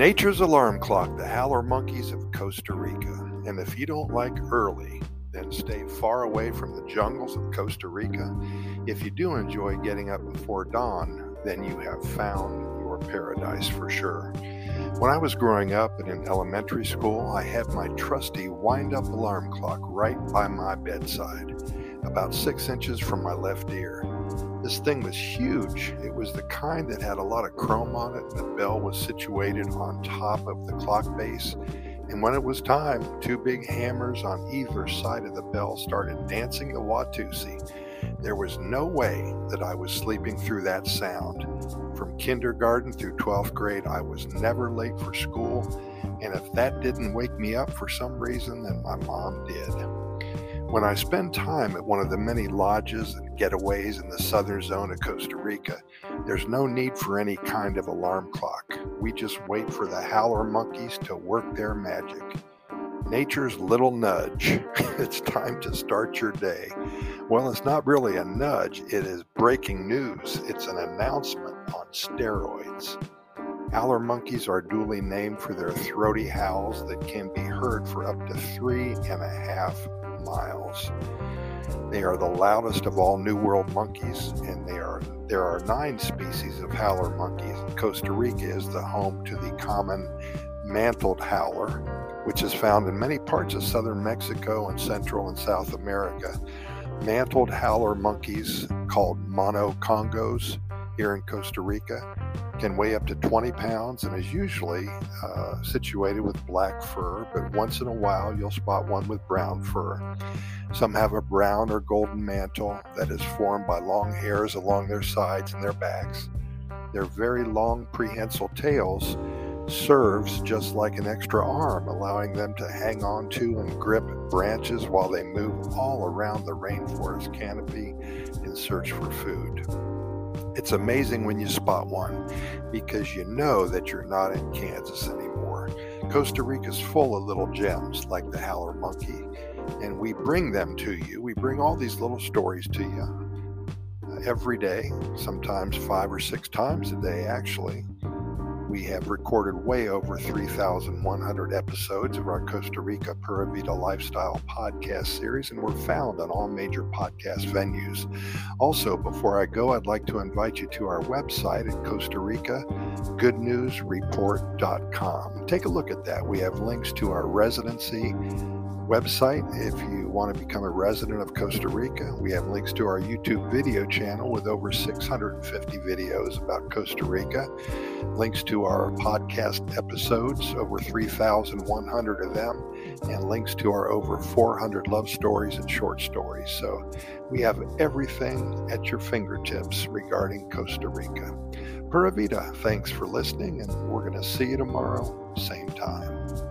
Nature's alarm clock, the howler monkeys of Costa Rica. And if you don't like early, then stay far away from the jungles of Costa Rica. If you do enjoy getting up before dawn, then you have found your paradise for sure. When I was growing up and in elementary school, I had my trusty wind up alarm clock right by my bedside, about six inches from my left ear. This thing was huge. It was the kind that had a lot of chrome on it. The bell was situated on top of the clock base. And when it was time, two big hammers on either side of the bell started dancing the Watusi. There was no way that I was sleeping through that sound. From kindergarten through 12th grade, I was never late for school. And if that didn't wake me up for some reason, then my mom did. When I spend time at one of the many lodges and getaways in the southern zone of Costa Rica, there's no need for any kind of alarm clock. We just wait for the howler monkeys to work their magic. Nature's little nudge. it's time to start your day. Well, it's not really a nudge, it is breaking news. It's an announcement on steroids. Howler monkeys are duly named for their throaty howls that can be heard for up to three and a half miles. They are the loudest of all New World monkeys, and they are there are nine species of howler monkeys. Costa Rica is the home to the common mantled howler, which is found in many parts of southern Mexico and Central and South America. Mantled howler monkeys, called mono congos, here in Costa Rica, can weigh up to 20 pounds and is usually uh, situated with black fur, but once in a while you'll spot one with brown fur. Some have a brown or golden mantle that is formed by long hairs along their sides and their backs. Their very long prehensile tails serves just like an extra arm, allowing them to hang on to and grip branches while they move all around the rainforest canopy in search for food. It's amazing when you spot one because you know that you're not in Kansas anymore. Costa Rica's full of little gems like the howler monkey, and we bring them to you. We bring all these little stories to you uh, every day, sometimes five or six times a day, actually. We have recorded way over 3,100 episodes of our Costa Rica Pura Vida Lifestyle podcast series, and we're found on all major podcast venues. Also, before I go, I'd like to invite you to our website at Costa Rica goodnewsreport.com. Take a look at that. We have links to our residency website if you want to become a resident of Costa Rica. We have links to our YouTube video channel with over 650 videos about Costa Rica, links to our podcast episodes, over 3,100 of them, and links to our over 400 love stories and short stories. So we have everything at your fingertips regarding Costa Rica. Pura Vida, thanks for listening, and we're going to see you tomorrow, same time.